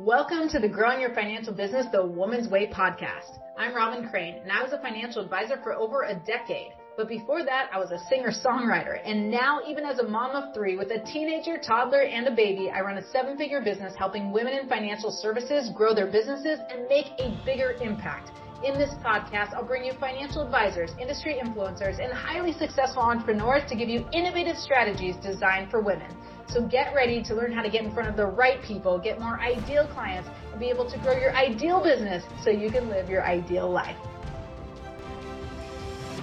Welcome to the Growing Your Financial Business the Woman's Way podcast. I'm Robin Crane, and I was a financial advisor for over a decade. But before that, I was a singer songwriter. And now, even as a mom of three with a teenager, toddler, and a baby, I run a seven figure business helping women in financial services grow their businesses and make a bigger impact. In this podcast, I'll bring you financial advisors, industry influencers, and highly successful entrepreneurs to give you innovative strategies designed for women. So get ready to learn how to get in front of the right people, get more ideal clients, and be able to grow your ideal business so you can live your ideal life.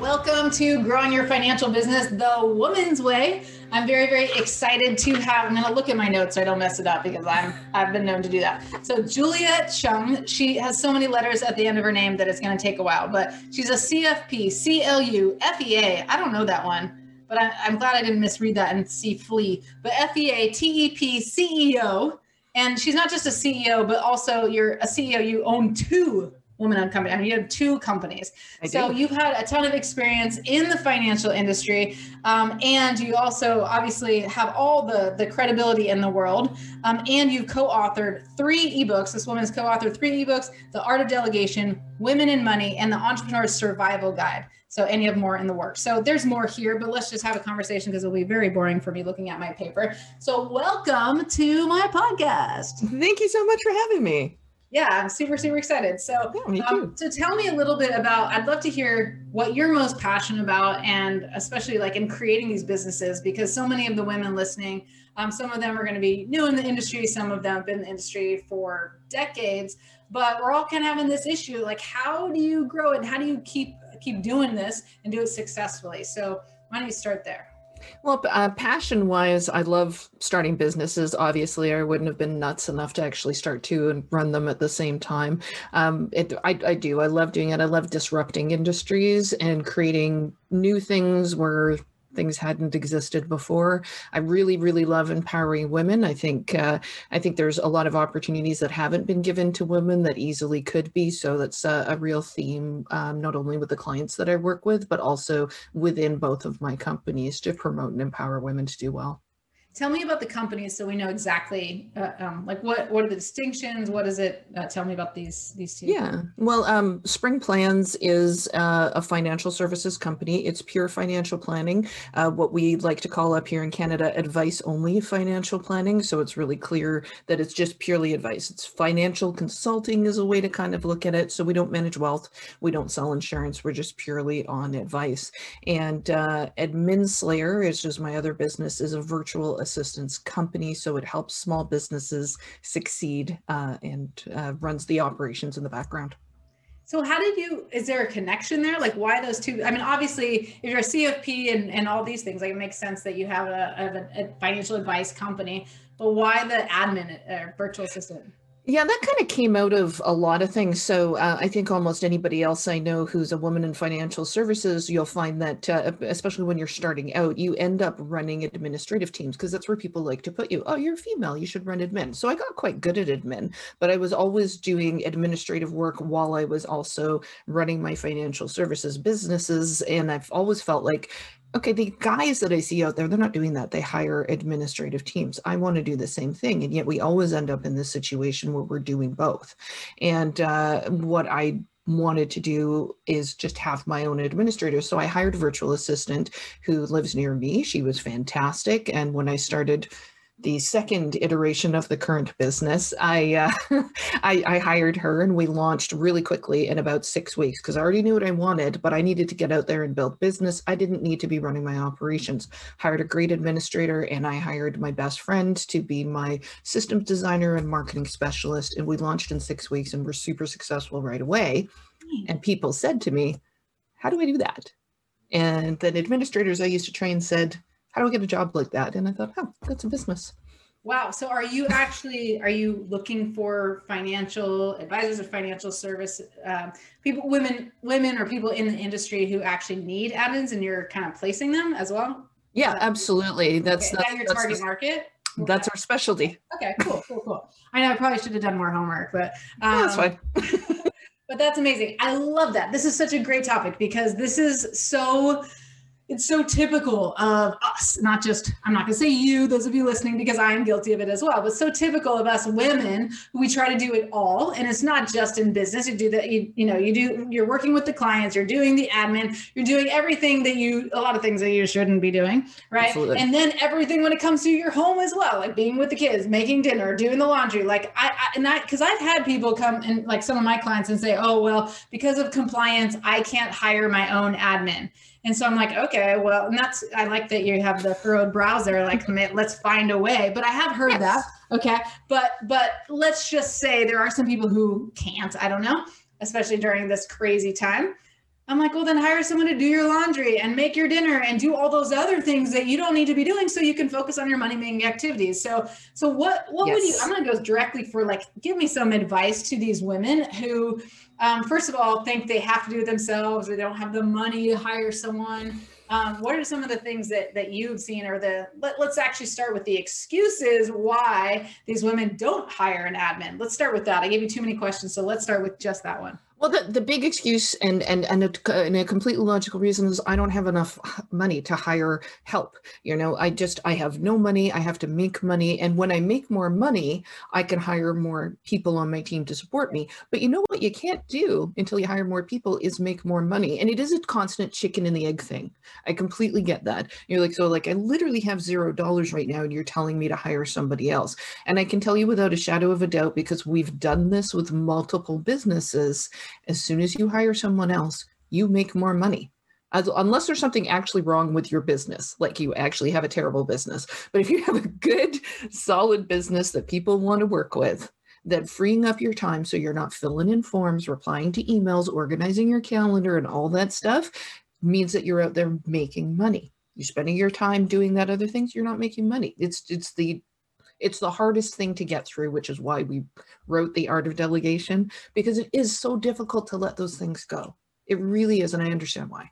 Welcome to Growing Your Financial Business the Woman's Way. I'm very, very excited to have. I'm going to look at my notes so I don't mess it up because I'm I've been known to do that. So Julia Chung, she has so many letters at the end of her name that it's going to take a while. But she's a CFP, CLU, FEA. I don't know that one but I, am glad I didn't misread that and see flee. But FEA, TEP, CEO, and she's not just a CEO, but also you're a CEO. You own two woman-owned company. I mean, you have two companies. I so do. you've had a ton of experience in the financial industry, um, and you also obviously have all the the credibility in the world. Um, and you've co-authored three ebooks. This woman's co-authored three ebooks: The Art of Delegation, Women in Money, and The Entrepreneur's Survival Guide. So, and you have more in the works. So, there's more here, but let's just have a conversation because it'll be very boring for me looking at my paper. So, welcome to my podcast. Thank you so much for having me. Yeah, I'm super, super excited. So, yeah, um, so tell me a little bit about. I'd love to hear what you're most passionate about, and especially like in creating these businesses, because so many of the women listening, um, some of them are going to be new in the industry, some of them have been in the industry for decades, but we're all kind of having this issue. Like, how do you grow it? How do you keep keep doing this and do it successfully. So why don't you start there? Well, uh, passion wise, I love starting businesses. Obviously, I wouldn't have been nuts enough to actually start two and run them at the same time. Um, it, I, I do. I love doing it. I love disrupting industries and creating new things where things hadn't existed before. I really, really love empowering women. I think uh, I think there's a lot of opportunities that haven't been given to women that easily could be. So that's a, a real theme, um, not only with the clients that I work with, but also within both of my companies to promote and empower women to do well. Tell me about the companies so we know exactly uh, um, like what what are the distinctions? What is it? Uh, tell me about these these two. Yeah, well, um, Spring Plans is uh, a financial services company. It's pure financial planning, uh, what we like to call up here in Canada advice only financial planning. So it's really clear that it's just purely advice. It's financial consulting is a way to kind of look at it. So we don't manage wealth, we don't sell insurance. We're just purely on advice. And uh, Adminslayer is just my other business is a virtual assistance company. So it helps small businesses succeed uh, and uh, runs the operations in the background. So how did you, is there a connection there? Like why those two? I mean, obviously if you're a CFP and, and all these things, like it makes sense that you have a, a, a financial advice company, but why the admin or virtual assistant? Yeah, that kind of came out of a lot of things. So uh, I think almost anybody else I know who's a woman in financial services, you'll find that, uh, especially when you're starting out, you end up running administrative teams because that's where people like to put you. Oh, you're female, you should run admin. So I got quite good at admin, but I was always doing administrative work while I was also running my financial services businesses. And I've always felt like okay, the guys that I see out there, they're not doing that. They hire administrative teams. I want to do the same thing. And yet we always end up in this situation where we're doing both. And uh, what I wanted to do is just have my own administrator. So I hired a virtual assistant who lives near me. She was fantastic. And when I started the second iteration of the current business, I, uh, I, I hired her and we launched really quickly in about six weeks because I already knew what I wanted, but I needed to get out there and build business. I didn't need to be running my operations. Hired a great administrator and I hired my best friend to be my systems designer and marketing specialist. And we launched in six weeks and we're super successful right away. And people said to me, "How do I do that?" And then administrators I used to train said how do I get a job like that? And I thought, oh, that's a business. Wow. So are you actually, are you looking for financial advisors or financial service um, people, women, women or people in the industry who actually need admins and you're kind of placing them as well? Yeah, absolutely. That's, okay. that's your target that's, market. That's our specialty. Okay, cool, cool, cool. I know I probably should have done more homework, but um, that's fine. but that's amazing. I love that. This is such a great topic because this is so it's so typical of us, not just, I'm not going to say you, those of you listening, because I am guilty of it as well, but so typical of us women, we try to do it all. And it's not just in business. You do that, you, you know, you do, you're working with the clients, you're doing the admin, you're doing everything that you, a lot of things that you shouldn't be doing. Right. Absolutely. And then everything when it comes to your home as well, like being with the kids, making dinner, doing the laundry. Like I, I and I, cause I've had people come and like some of my clients and say, oh, well, because of compliance, I can't hire my own admin. And so I'm like, okay, well, and that's I like that you have the furrowed browser, like mm-hmm. let's find a way. But I have heard yes. that. Okay. But but let's just say there are some people who can't, I don't know, especially during this crazy time. I'm like, well, then hire someone to do your laundry and make your dinner and do all those other things that you don't need to be doing so you can focus on your money making activities. So, so what, what yes. would you, I'm going to go directly for like, give me some advice to these women who um, first of all, think they have to do it themselves or they don't have the money to hire someone. Um, what are some of the things that, that you've seen or the, let, let's actually start with the excuses why these women don't hire an admin. Let's start with that. I gave you too many questions. So let's start with just that one. Well, the, the big excuse and and and a, and a completely logical reason is I don't have enough money to hire help. You know, I just I have no money. I have to make money, and when I make more money, I can hire more people on my team to support me. But you know what you can't do until you hire more people is make more money, and it is a constant chicken and the egg thing. I completely get that. You're like so like I literally have zero dollars right now, and you're telling me to hire somebody else, and I can tell you without a shadow of a doubt because we've done this with multiple businesses as soon as you hire someone else, you make more money. As, unless there's something actually wrong with your business, like you actually have a terrible business. But if you have a good, solid business that people want to work with, then freeing up your time so you're not filling in forms, replying to emails, organizing your calendar, and all that stuff means that you're out there making money. You're spending your time doing that other things, you're not making money. It's it's the it's the hardest thing to get through, which is why we wrote The Art of Delegation, because it is so difficult to let those things go. It really is, and I understand why.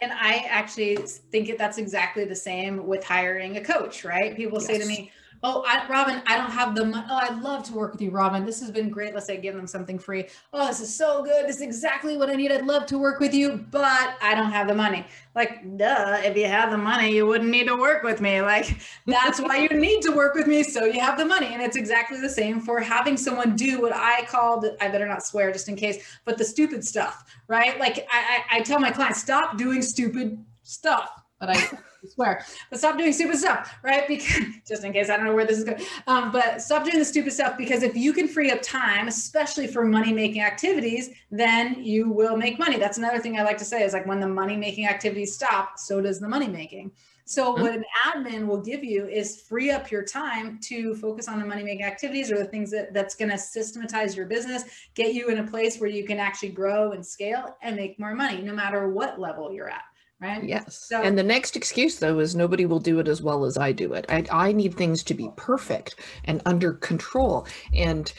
And I actually think that's exactly the same with hiring a coach, right? People yes. say to me, Oh, I, Robin, I don't have the money. Oh, I'd love to work with you, Robin. This has been great. Let's say give them something free. Oh, this is so good. This is exactly what I need. I'd love to work with you, but I don't have the money. Like, duh, if you had the money, you wouldn't need to work with me. Like, that's why you need to work with me. So you have the money. And it's exactly the same for having someone do what I called, I better not swear just in case, but the stupid stuff, right? Like, I, I, I tell my clients, stop doing stupid stuff. But I swear, but stop doing stupid stuff, right? Because just in case I don't know where this is going, um, but stop doing the stupid stuff because if you can free up time, especially for money making activities, then you will make money. That's another thing I like to say is like when the money making activities stop, so does the money making. So mm-hmm. what an admin will give you is free up your time to focus on the money making activities or the things that that's going to systematize your business, get you in a place where you can actually grow and scale and make more money no matter what level you're at right? Yes. So, and the next excuse though is nobody will do it as well as I do it. I, I need things to be perfect and under control. And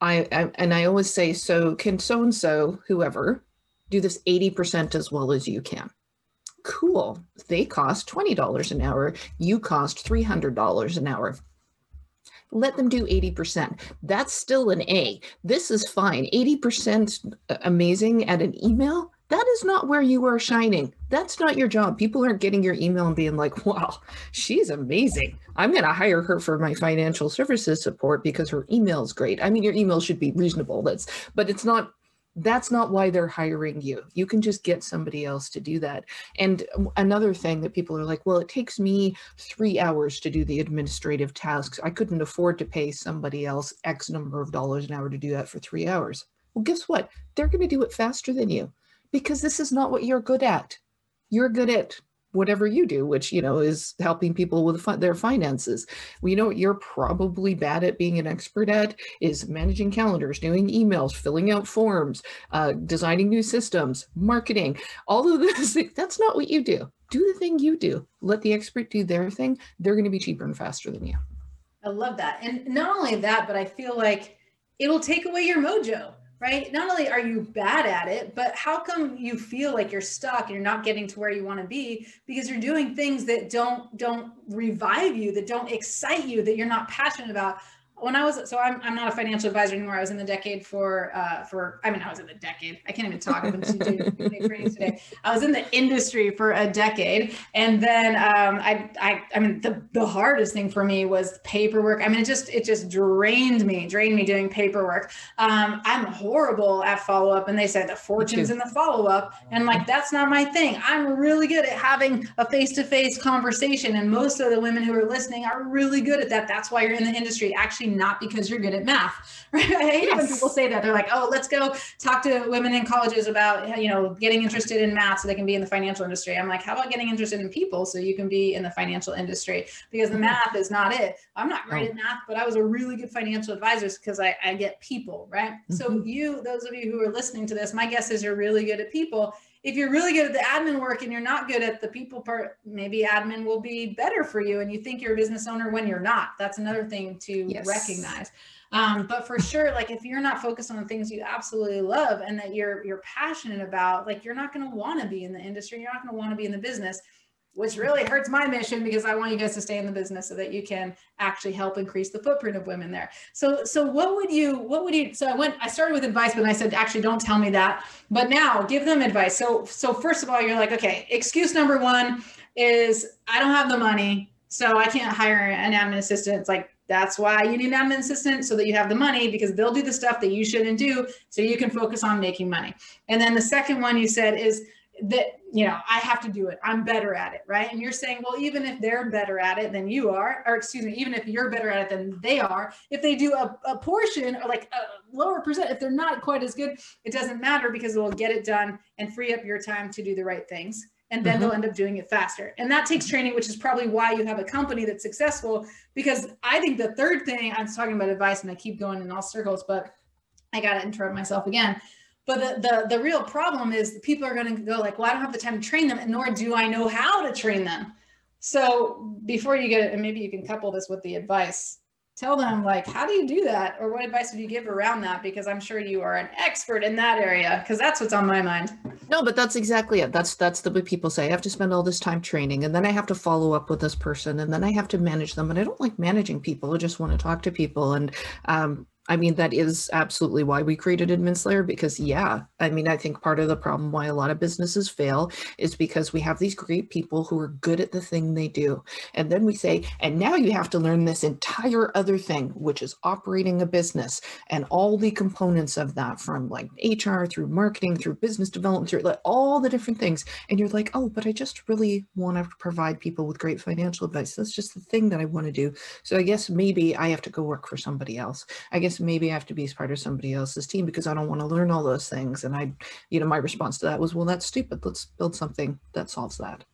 I, I and I always say, so can so and so, whoever, do this 80% as well as you can. Cool. They cost $20 an hour. You cost $300 an hour let them do 80%. That's still an A. This is fine. 80% uh, amazing at an email that is not where you are shining. That's not your job. People aren't getting your email and being like, wow, she's amazing. I'm going to hire her for my financial services support because her email is great. I mean, your email should be reasonable. That's, but it's not, that's not why they're hiring you. You can just get somebody else to do that. And another thing that people are like, well, it takes me three hours to do the administrative tasks. I couldn't afford to pay somebody else X number of dollars an hour to do that for three hours. Well, guess what? They're going to do it faster than you because this is not what you're good at. You're good at whatever you do, which you know is helping people with their finances. We know what you're probably bad at being an expert at is managing calendars, doing emails, filling out forms, uh, designing new systems, marketing. All of this, that's not what you do. Do the thing you do. Let the expert do their thing. They're going to be cheaper and faster than you. I love that. And not only that, but I feel like it'll take away your mojo right? Not only are you bad at it, but how come you feel like you're stuck and you're not getting to where you want to be because you're doing things that don't don't revive you, that don't excite you, that you're not passionate about. When I was so I'm, I'm not a financial advisor anymore. I was in the decade for uh, for I mean I was in the decade. I can't even talk. Trainings today. I was in the industry for a decade, and then um, I I I mean the the hardest thing for me was paperwork. I mean it just it just drained me, drained me doing paperwork. Um, I'm horrible at follow up, and they said the fortunes in the follow up, and like that's not my thing. I'm really good at having a face to face conversation, and most of the women who are listening are really good at that. That's why you're in the industry. Actually not because you're good at math, right? I hate yes. when people say that. They're like, oh, let's go talk to women in colleges about, you know, getting interested in math so they can be in the financial industry. I'm like, how about getting interested in people so you can be in the financial industry? Because the mm-hmm. math is not it. I'm not great at math, but I was a really good financial advisor because I, I get people, right? Mm-hmm. So you, those of you who are listening to this, my guess is you're really good at people if you're really good at the admin work and you're not good at the people part, maybe admin will be better for you and you think you're a business owner when you're not. That's another thing to yes. recognize. Um, but for sure, like if you're not focused on the things you absolutely love and that you're you're passionate about, like you're not going to want to be in the industry, you're not going to want to be in the business which really hurts my mission because I want you guys to stay in the business so that you can actually help increase the footprint of women there. So, so what would you, what would you, so I went, I started with advice, but I said, actually don't tell me that, but now give them advice. So, so first of all, you're like, okay, excuse number one is I don't have the money. So I can't hire an admin assistant. It's like, that's why you need an admin assistant so that you have the money because they'll do the stuff that you shouldn't do so you can focus on making money. And then the second one you said is that you know i have to do it. I'm better at it right? And you're saying well even if they're better at it than you are or excuse me even if you're better at it than they are if they do a, a portion or like a lower percent if they're not quite as good it doesn't matter because it will get it done and free up your time to do the right things. And then mm-hmm. they'll end up doing it faster. And that takes training which is probably why you have a company that's successful because i think the third thing i'm talking about advice and i keep going in all circles but i gotta interrupt myself again but the, the, the real problem is people are going to go like, well, I don't have the time to train them, and nor do I know how to train them. So before you get it, and maybe you can couple this with the advice, tell them like, how do you do that? Or what advice would you give around that? Because I'm sure you are an expert in that area, because that's what's on my mind. No, but that's exactly it. That's that's the way people say I have to spend all this time training and then I have to follow up with this person and then I have to manage them. And I don't like managing people. I just want to talk to people. And um, I mean, that is absolutely why we created AdminSlayer because, yeah, I mean, I think part of the problem why a lot of businesses fail is because we have these great people who are good at the thing they do. And then we say, and now you have to learn this entire other thing, which is operating a business and all the components of that from like HR through marketing, through business development, through like all the different things. And you're like, oh, but I just really want to provide people with great financial advice. That's just the thing that I want to do. So I guess maybe I have to go work for somebody else. I guess maybe I have to be part of somebody else's team because I don't want to learn all those things. And I, you know, my response to that was, well, that's stupid. Let's build something that solves that.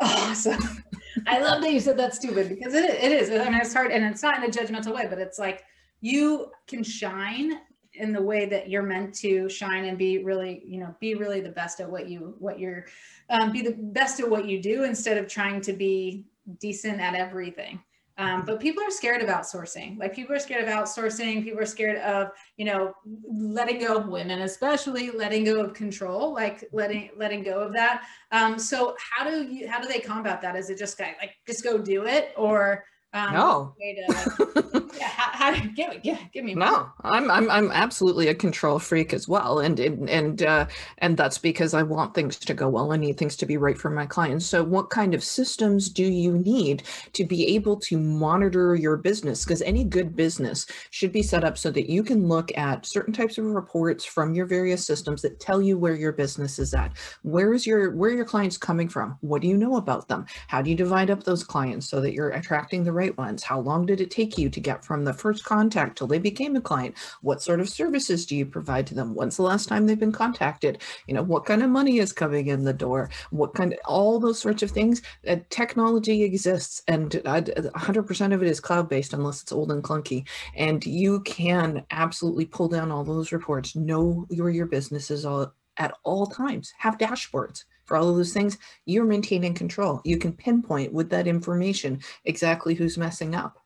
Awesome. I love that you said that's stupid because it, it is. I mean, it's hard and it's not in a judgmental way, but it's like you can shine in the way that you're meant to shine and be really, you know, be really the best at what you, what you're, um, be the best at what you do instead of trying to be decent at everything. Um, but people are scared of outsourcing. Like people are scared of outsourcing. People are scared of, you know, letting go of women, especially letting go of control, like letting letting go of that. Um, so how do you how do they combat that? Is it just like just go do it, or um, no. To, yeah, how, how, give me, give, me. No, I'm, I'm, I'm absolutely a control freak as well, and and and uh, and that's because I want things to go well. I need things to be right for my clients. So, what kind of systems do you need to be able to monitor your business? Because any good business should be set up so that you can look at certain types of reports from your various systems that tell you where your business is at. Where is your where are your clients coming from? What do you know about them? How do you divide up those clients so that you're attracting the right ones? How long did it take you to get from the first contact till they became a client? What sort of services do you provide to them? When's the last time they've been contacted? You know, what kind of money is coming in the door? What kind of, all those sorts of things. Uh, technology exists and 100% of it is cloud-based unless it's old and clunky. And you can absolutely pull down all those reports, know where your business is all, at all times, have dashboards for all of those things, you're maintaining control. You can pinpoint with that information exactly who's messing up.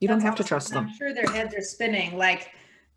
You That's don't have awesome. to trust them. I'm sure their heads are spinning like,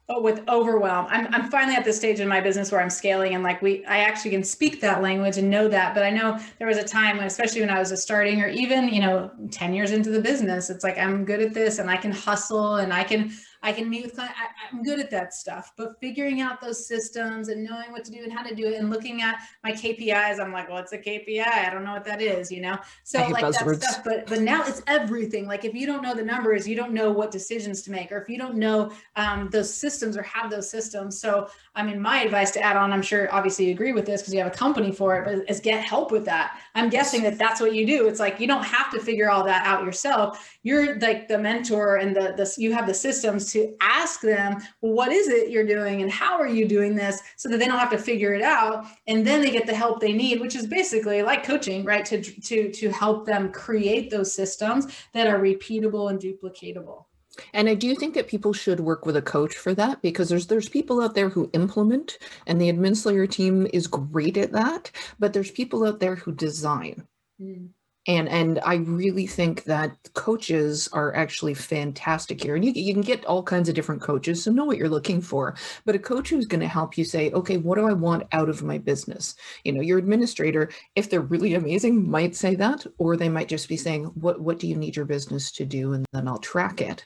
oh, with overwhelm. I'm, I'm finally at the stage in my business where I'm scaling and like we, I actually can speak that language and know that. But I know there was a time when, especially when I was a starting or even, you know, 10 years into the business, it's like, I'm good at this and I can hustle and I can, I can meet with clients. I, am good at that stuff, but figuring out those systems and knowing what to do and how to do it and looking at my KPIs, I'm like, well, it's a KPI. I don't know what that is, you know? So like buzzwords. that stuff, but, but now it's everything. Like if you don't know the numbers, you don't know what decisions to make, or if you don't know um, those systems or have those systems. So, I mean, my advice to add on, I'm sure obviously you agree with this because you have a company for it, but is get help with that. I'm guessing that that's what you do. It's like, you don't have to figure all that out yourself. You're like the mentor and the, the you have the systems to ask them, well, what is it you're doing and how are you doing this so that they don't have to figure it out. And then they get the help they need, which is basically like coaching, right? To, to, to help them create those systems that are repeatable and duplicatable. And I do think that people should work with a coach for that because there's there's people out there who implement and the administrator team is great at that, but there's people out there who design. Mm and and i really think that coaches are actually fantastic here. And you, you can get all kinds of different coaches so know what you're looking for. But a coach who's going to help you say okay what do i want out of my business? You know your administrator if they're really amazing might say that or they might just be saying what what do you need your business to do? And then i'll track it.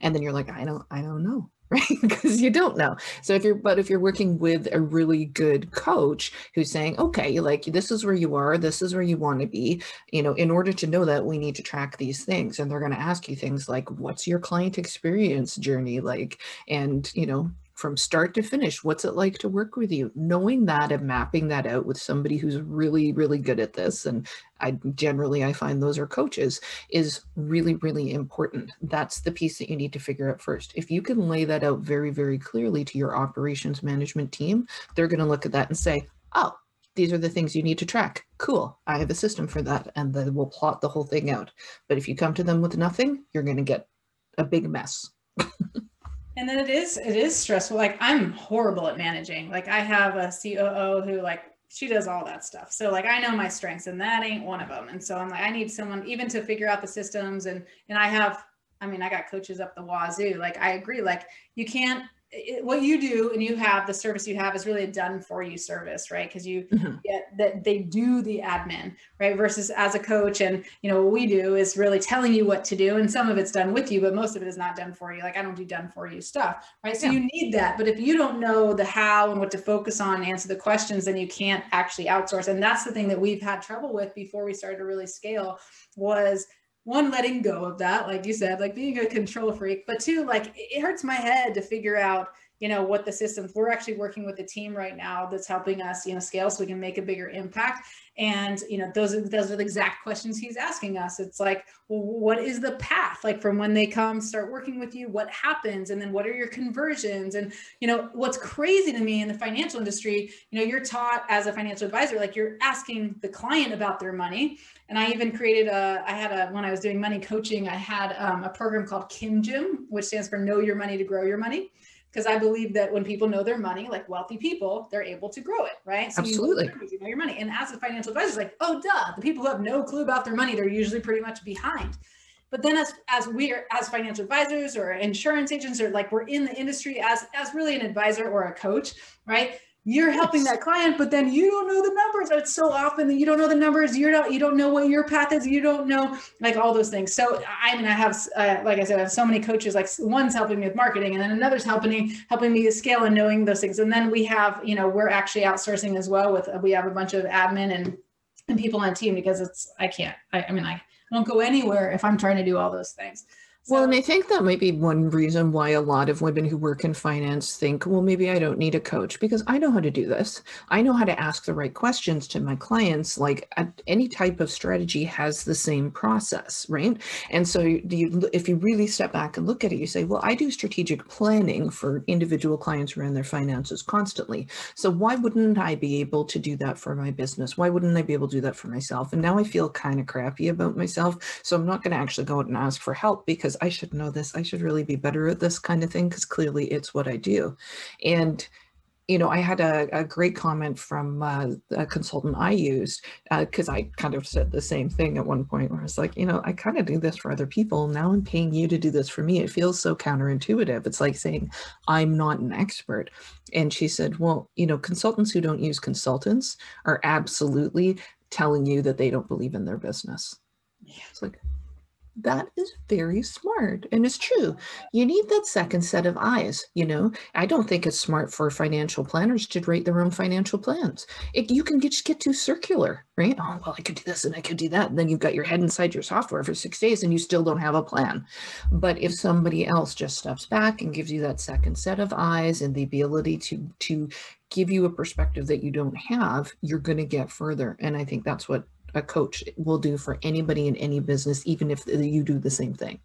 And then you're like i don't i don't know right? Because you don't know. So if you're but if you're working with a really good coach who's saying okay like this is where you are this is where you want to be you know in order to know that we need to track these things and they're going to ask you things like what's your client experience journey like? and you know from start to finish what's it like to work with you? Knowing that and mapping that out with somebody who's really really good at this and i generally i find those are coaches is really really important. That's the piece that you need to figure out first. If you can lay that out very very clearly to your operations management team they're going to look at that and say oh these are the things you need to track. Cool. I have a system for that and then we'll plot the whole thing out. But if you come to them with nothing you're going to get a big mess and then it is it is stressful. Like i'm horrible at managing. Like i have a coo who like she does all that stuff. So like i know my strengths and that ain't one of them. And so i'm like i need someone even to figure out the systems and and i have i mean i got coaches up the wazoo. Like i agree. Like you can't it, what you do and you have the service you have is really a done for you service right? Because you mm-hmm. get that they do the admin right? Versus as a coach and you know what we do is really telling you what to do and some of it's done with you but most of it is not done for you. Like i don't do done for you stuff right? So yeah. you need that but if you don't know the how and what to focus on and answer the questions then you can't actually outsource. And that's the thing that we've had trouble with before we started to really scale was one letting go of that like you said like being a control freak but two like it hurts my head to figure out you know what the systems we're actually working with a team right now that's helping us you know scale so we can make a bigger impact. And you know those are those are the exact questions he's asking us. It's like well, what is the path? Like from when they come start working with you what happens? And then what are your conversions? And you know what's crazy to me in the financial industry you know you're taught as a financial advisor like you're asking the client about their money. And i even created a i had a when i was doing money coaching i had um, a program called kim jim which stands for know your money to grow your money because I believe that when people know their money, like wealthy people, they're able to grow it, right? So Absolutely. You know, you know your money. And as a financial advisor, it's like, oh, duh, the people who have no clue about their money, they're usually pretty much behind. But then as, as we are, as financial advisors or insurance agents, or like we're in the industry as, as really an advisor or a coach, right? You're helping that client but then you don't know the numbers. It's so often that you don't know the numbers. You don't you don't know what your path is. You don't know like all those things. So i mean i have uh, like i said i have so many coaches like one's helping me with marketing and then another's helping me helping me to scale and knowing those things. And then we have you know we're actually outsourcing as well with we have a bunch of admin and and people on team because it's i can't i, I mean i don't go anywhere if i'm trying to do all those things well, and I think that might be one reason why a lot of women who work in finance think, well, maybe I don't need a coach because I know how to do this. I know how to ask the right questions to my clients. Like any type of strategy has the same process, right? And so you, if you really step back and look at it, you say, well, I do strategic planning for individual clients around their finances constantly. So why wouldn't I be able to do that for my business? Why wouldn't I be able to do that for myself? And now I feel kind of crappy about myself. So I'm not going to actually go out and ask for help because because I should know this. I should really be better at this kind of thing because clearly it's what I do. And you know, I had a, a great comment from uh, a consultant I used because uh, I kind of said the same thing at one point where it's like, you know, I kind of do this for other people. Now I'm paying you to do this for me. It feels so counterintuitive. It's like saying, I'm not an expert. And she said, well, you know, consultants who don't use consultants are absolutely telling you that they don't believe in their business. Yeah. It's like, that is very smart and it's true. You need that second set of eyes you know? I don't think it's smart for financial planners to write their own financial plans. It, you can just get too circular right? Oh well i could do this and i could do that and then you've got your head inside your software for six days and you still don't have a plan. But if somebody else just steps back and gives you that second set of eyes and the ability to to give you a perspective that you don't have you're going to get further and i think that's what a coach will do for anybody in any business, even if you do the same thing.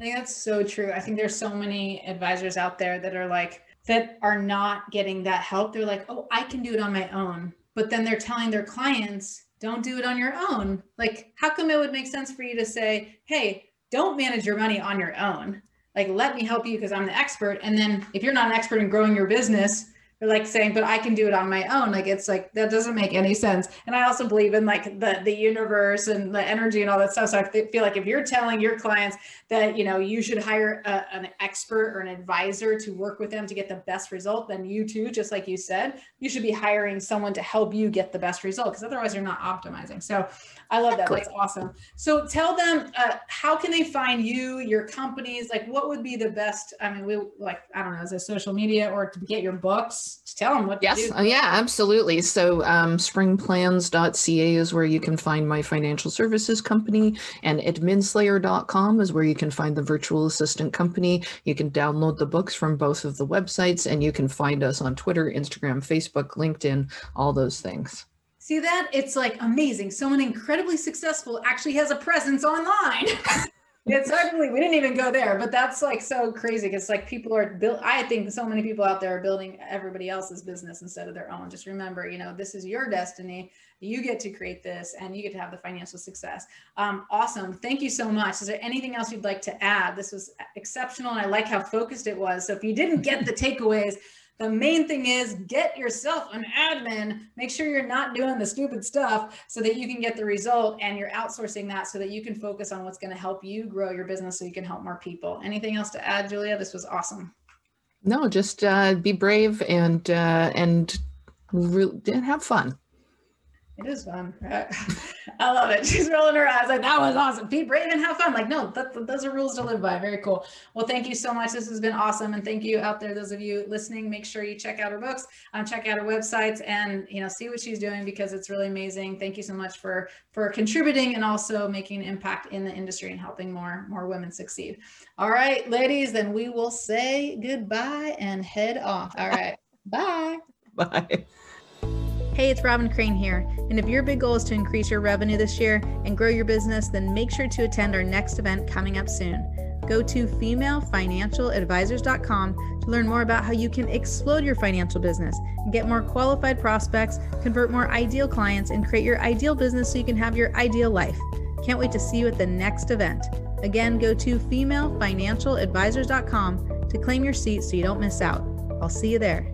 I think that's so true. I think there's so many advisors out there that are like, that are not getting that help. They're like, oh, I can do it on my own. But then they're telling their clients, don't do it on your own. Like, how come it would make sense for you to say, hey, don't manage your money on your own? Like, let me help you because I'm the expert. And then if you're not an expert in growing your business, like saying but i can do it on my own. Like it's like that doesn't make any sense. And i also believe in like the the universe and the energy and all that stuff. So i feel like if you're telling your clients that you know you should hire a, an expert or an advisor to work with them to get the best result then you too just like you said you should be hiring someone to help you get the best result because otherwise you're not optimizing. So i love that. That's awesome. So tell them uh, how can they find you your companies? Like what would be the best i mean we like i don't know is it social media or to get your books tell them what yes. uh, yeah absolutely. So um, springplans.ca is where you can find my financial services company and adminslayer.com is where you can find the virtual assistant company. You can download the books from both of the websites and you can find us on twitter instagram facebook linkedin all those things. See that? It's like amazing. Someone incredibly successful actually has a presence online it's certainly we didn't even go there but that's like so crazy because like people are built i think so many people out there are building everybody else's business instead of their own. Just remember you know this is your destiny. You get to create this and you get to have the financial success. Um, awesome. Thank you so much. Is there anything else you'd like to add? This was exceptional and i like how focused it was. So if you didn't get the takeaways the main thing is get yourself an admin. Make sure you're not doing the stupid stuff so that you can get the result and you're outsourcing that so that you can focus on what's going to help you grow your business so you can help more people. Anything else to add, Julia? This was awesome. No, just uh, be brave and uh, and re- have fun. It is fun. I love it. She's rolling her eyes like that was awesome. Be brave and have fun. Like, no, that, those are rules to live by. Very cool. Well, thank you so much. This has been awesome. And thank you out there, those of you listening. Make sure you check out her books, um, check out her websites, and you know, see what she's doing because it's really amazing. Thank you so much for for contributing and also making an impact in the industry and helping more more women succeed. All right, ladies, then we will say goodbye and head off. All right. Bye. Bye. Hey, it's Robin Crane here. And if your big goal is to increase your revenue this year and grow your business, then make sure to attend our next event coming up soon. Go to femalefinancialadvisors.com to learn more about how you can explode your financial business and get more qualified prospects, convert more ideal clients, and create your ideal business so you can have your ideal life. Can't wait to see you at the next event. Again, go to femalefinancialadvisors.com to claim your seat so you don't miss out. I'll see you there.